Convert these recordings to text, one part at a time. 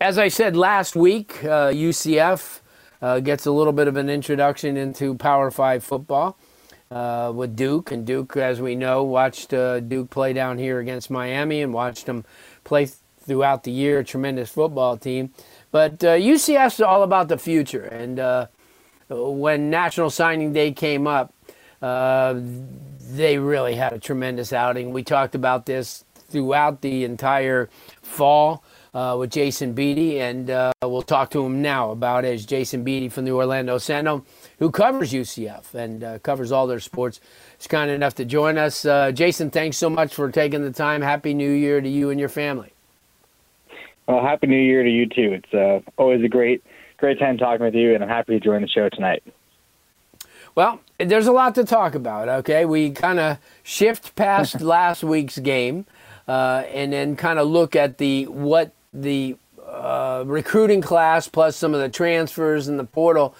As I said last week, uh, UCF uh, gets a little bit of an introduction into Power Five football uh, with Duke. And Duke, as we know, watched uh, Duke play down here against Miami and watched them play throughout the year. Tremendous football team. But uh, UCF is all about the future. And uh, when National Signing Day came up, they really had a tremendous outing. We talked about this throughout the entire fall uh, with Jason Beede, and uh, we'll talk to him now about it. As Jason Beede from the Orlando Sentinel, who covers UCF and uh, covers all their sports, is kind enough to join us. Uh, Jason, thanks so much for taking the time. Happy New Year to you and your family. Well, happy New Year to you too. It's uh, always a great, great time talking with you, and I'm happy to join the show tonight. Well, there's a lot to talk about. Okay, we kind of shift past last week's game. Uh, and then kind of look at the what the uh, recruiting class plus some of the transfers in the portal.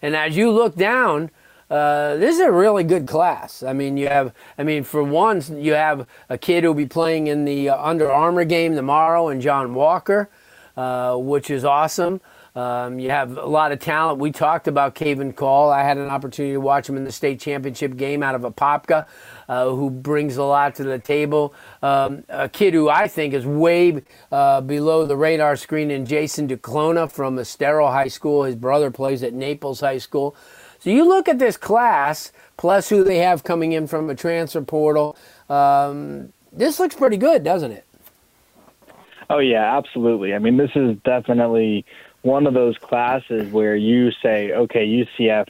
And as you look down, uh, this is a really good class. I mean, you have, I mean, for one, you have a kid who'll be playing in the uh, Under Armour game tomorrow, and John Walker, uh, which is awesome. Um, you have a lot of talent. We talked about Kaven Call. I had an opportunity to watch him in the state championship game out of Apopka uh, who brings a lot to the table. Um, a kid who I think is way uh, below the radar screen in Jason Duclona from Estero High School. His brother plays at Naples High School. So you look at this class, plus who they have coming in from a transfer portal. Um, this looks pretty good, doesn't it? Oh yeah, absolutely. I mean, this is definitely one of those classes where you say, okay, UCF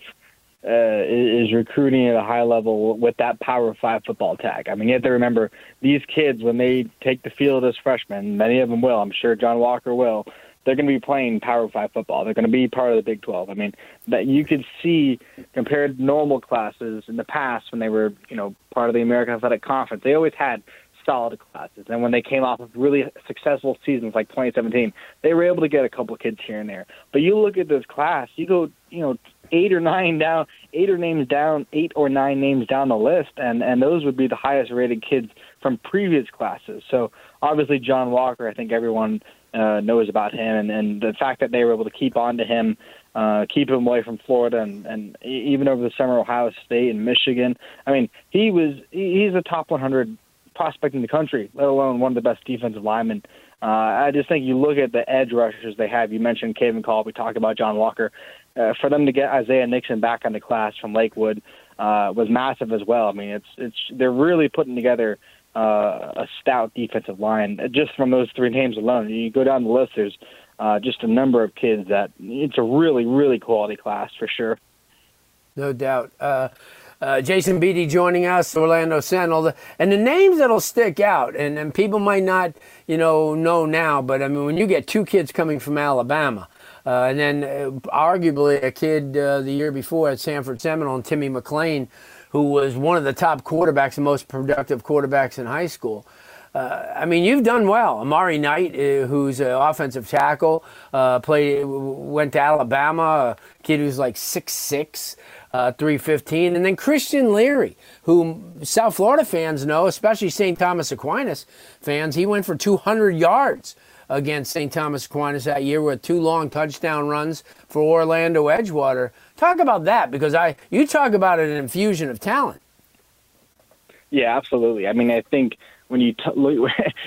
uh, is recruiting at a high level with that Power Five football tag. I mean, you have to remember these kids when they take the field as freshmen. Many of them will. I'm sure John Walker will. They're going to be playing Power Five football. They're going to be part of the Big 12. I mean, that you could see compared to normal classes in the past when they were, you know, part of the American Athletic Conference. They always had solid classes. And when they came off of really successful seasons like 2017, they were able to get a couple of kids here and there. But you look at this class, you go, you know, eight or nine down, eight or names down, eight or nine names down the list, and and those would be the highest rated kids from previous classes. So obviously John Walker, I think everyone uh, knows about him, and and the fact that they were able to keep on to him. Uh, keep him away from Florida and, and even over the summer, Ohio State and Michigan. I mean, he was he's a top 100 prospect in the country, let alone one of the best defensive linemen. Uh, I just think you look at the edge rushers they have. You mentioned Kaven Call. We talked about John Walker uh, for them to get Isaiah Nixon back into class from Lakewood uh, was massive as well. I mean, it's it's they're really putting together uh, a stout defensive line just from those three names alone. You go down the list, there's uh, just a number of kids that it's a really really quality class for sure. No doubt. Uh, uh, Jason Beede joining us, Orlando Sentinel, and the names that'll stick out, and, and people might not, you know, know now, but I mean, when you get two kids coming from Alabama, uh, and then uh, arguably a kid uh, the year before at Sanford Seminole, and Timmy McClain, who was one of the top quarterbacks, the most productive quarterbacks in high school. Uh, I mean, you've done well. Amari Kight, uh, who's an offensive tackle, played, went to Alabama. A kid who's like six six, uh, 315, and then Christian Leary, who South Florida fans know, especially St. Thomas Aquinas fans. He went for 200 yards against St. Thomas Aquinas that year with two long touchdown runs for Orlando Edgewater. Talk about that because I you talk about an infusion of talent. Yeah, absolutely. I mean, I think when you t-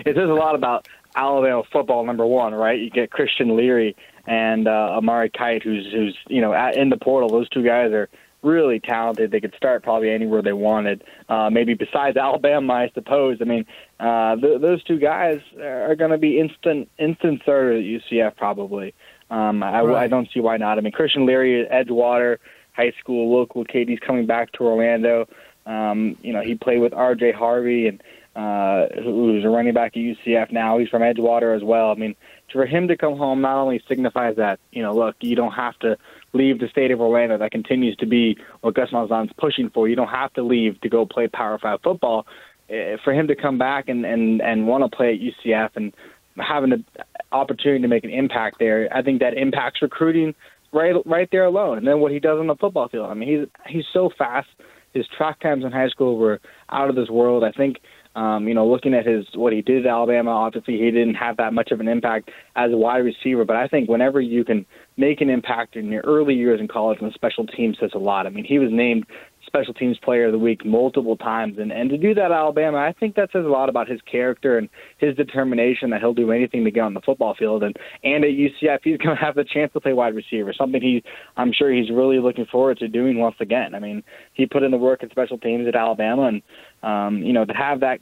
it says a lot about Alabama football number one, right? You get Christian Leary and uh, Amari Kight, who's who's you know at, in the portal. Those two guys are really talented. They could start probably anywhere they wanted. Uh, maybe besides Alabama, I suppose. I mean, uh, th- those two guys are going to be instant instant starters at UCF probably. Um, I, right. I don't see why not. I mean, Christian Leary, Edgewater High School, local kid. He's coming back to Orlando. Um, you know, he played with R.J. Harvey and uh, who's a running back at UCF now. He's from Edgewater as well. I mean, for him to come home not only signifies that you know, look, you don't have to leave the state of Orlando. That continues to be what Gus Malzahn's pushing for. You don't have to leave to go play Power Five football. Uh, for him to come back and and and want to play at UCF and having an opportunity to make an impact there, I think that impacts recruiting right right there alone. And then what he does on the football field. I mean, he's he's so fast. His track times in high school were out of this world. I think um, you know, looking at his what he did at Alabama, obviously he didn't have that much of an impact as a wide receiver. But I think whenever you can make an impact in your early years in college, and the special teams says a lot. I mean, he was named special teams player of the week multiple times. And, and to do that at Alabama, I think that says a lot about his character and his determination that he'll do anything to get on the football field. And, and at UCF, he's going to have the chance to play wide receiver, something he, I'm sure he's really looking forward to doing once again. I mean, he put in the work at special teams at Alabama and, um, you know, to have that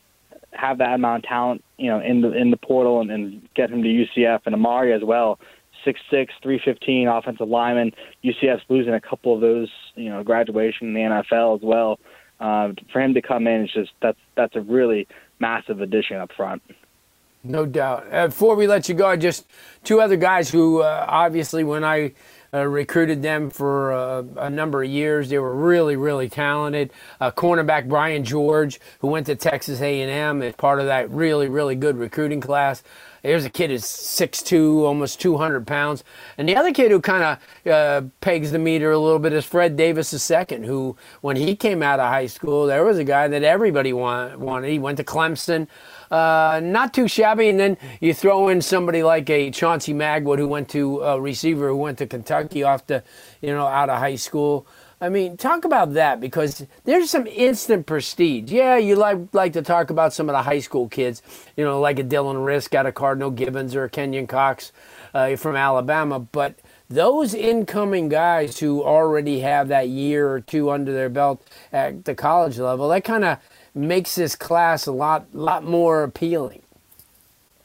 have that amount of talent, you know, in the in the portal and, and get him to UCF and Amari as well six six, three fifteen offensive lineman. UCF's losing a couple of those, you know, graduation in the NFL as well. Uh, for him to come in, it's just that's that's a really massive addition up front. No doubt. Uh, before we let you go, just two other guys who uh, obviously, when I uh, recruited them for uh, a number of years. They were really, really talented. Uh, cornerback Brian George, who went to Texas A&M as part of that really, really good recruiting class. There's a kid who's 6'2", almost 200 pounds. And the other kid who kind of uh, pegs the meter a little bit is Fred Davis II, who, when he came out of high school, there was a guy that everybody want, wanted. He went to Clemson. Uh, not too shabby. And then you throw in somebody like a Chauncey Magwood who went to a receiver who went to Kentucky off the, you know, out of high school. I mean, talk about that because there's some instant prestige. Yeah, you like like to talk about some of the high school kids, you know, like a Dylan Rizk out of Cardinal Gibbons or a Kenyon Cox uh, from Alabama, but those incoming guys who already have that year or two under their belt at the college level, that kind of makes this class a lot lot more appealing.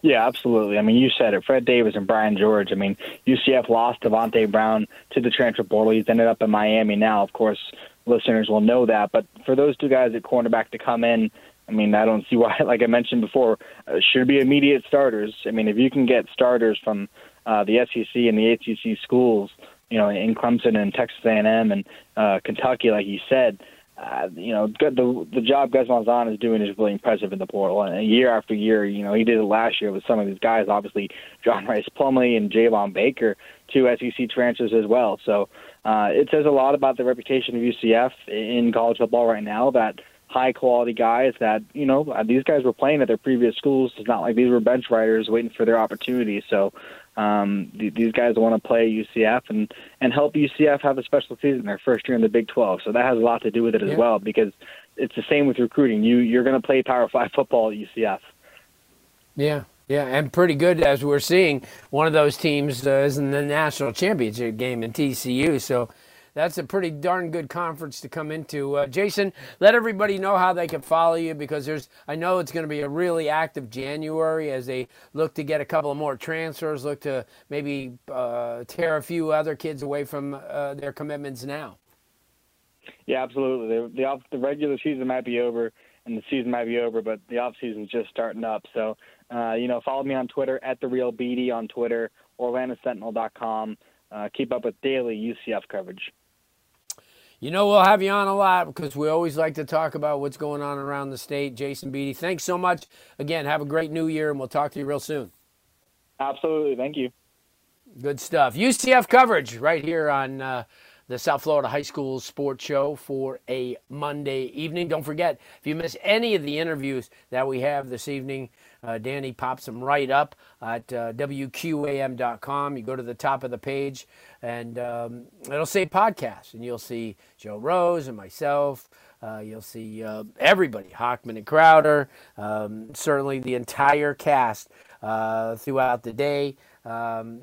Yeah, absolutely. I mean, you said it. Fred Davis and Brian George. I mean, UCF lost Davonte Brown to the transfer portal. He's ended up in Miami now. Of course, listeners will know that. But for those two guys at cornerback to come in, I mean, I don't see why. Like I mentioned before, uh, should be immediate starters. I mean, if you can get starters from uh, the SEC and the ACC schools, you know, in Clemson and Texas A&M and uh, Kentucky, like you said uh, you know, the the job Gus Malzahn is doing is really impressive in the portal. And year after year, you know, he did it last year with some of these guys, obviously John Rhys Plumlee and Javon Baker, two SEC transfers as well. So uh, it says a lot about the reputation of UCF in college football right now that high quality guys that you know these guys were playing at their previous schools. It's not like these were bench riders waiting for their opportunity. So um, th- these guys want to play UCF and and help UCF have a special season their first year in the Big 12. So that has a lot to do with it as yeah. well because it's the same with recruiting. You you're going to play Power Five football at UCF. Yeah. Yeah, and pretty good as we're seeing. One of those teams uh, is in the national championship game in TCU. So that's a pretty darn good conference to come into. Uh, Jason, let everybody know how they can follow you because there's I know it's going to be a really active January as they look to get a couple of more transfers, look to maybe uh, tear a few other kids away from uh, their commitments now. Yeah, absolutely. The, the, the regular season might be over and the season might be over, but the off season's just starting up. So, uh, you know, follow me on Twitter at the real Beede on Twitter, OrlandoSentinel.com. Uh, keep up with daily UCF coverage. You know, we'll have you on a lot because we always like to talk about what's going on around the state. Jason Beede, thanks so much. Again, have a great new year, and we'll talk to you real soon. Absolutely. Thank you. Good stuff. UCF coverage right here on uh, the South Florida High School Sports Show for a Monday evening. Don't forget, if you miss any of the interviews that we have this evening, uh, Danny pops them right up at uh, WQAM.com. You go to the top of the page, and um, it'll say podcast, and you'll see Joe Rose and myself. Uh, you'll see uh, everybody, Hochman and Crowder, um, certainly the entire cast uh, throughout the day. Um,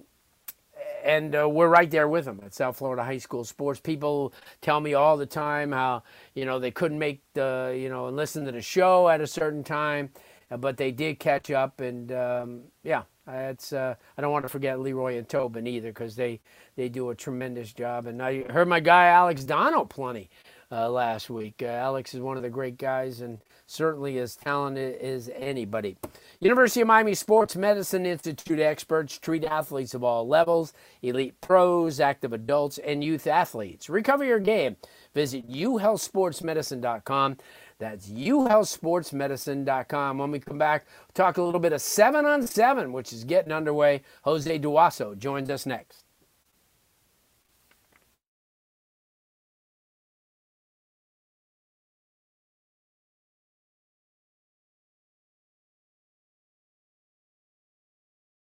and uh, we're right there with them at South Florida High School Sports. People tell me all the time how you know they couldn't make the you know and listen to the show at a certain time, uh, but they did catch up, and um, yeah, it's uh, I don't want to forget Leroy and Tobin either because they they do a tremendous job, and I heard my guy Alex Donno plenty uh, last week. Uh, Alex is one of the great guys and certainly as talented as anybody. University of Miami Sports Medicine Institute experts treat athletes of all levels, elite pros, active adults, and youth athletes. Recover your game. Visit uhealthsportsmedicine.com. That's uhealthsportsmedicine.com. When we come back, talk a little bit of 7 on 7, which is getting underway. Jose Duaso joins us next.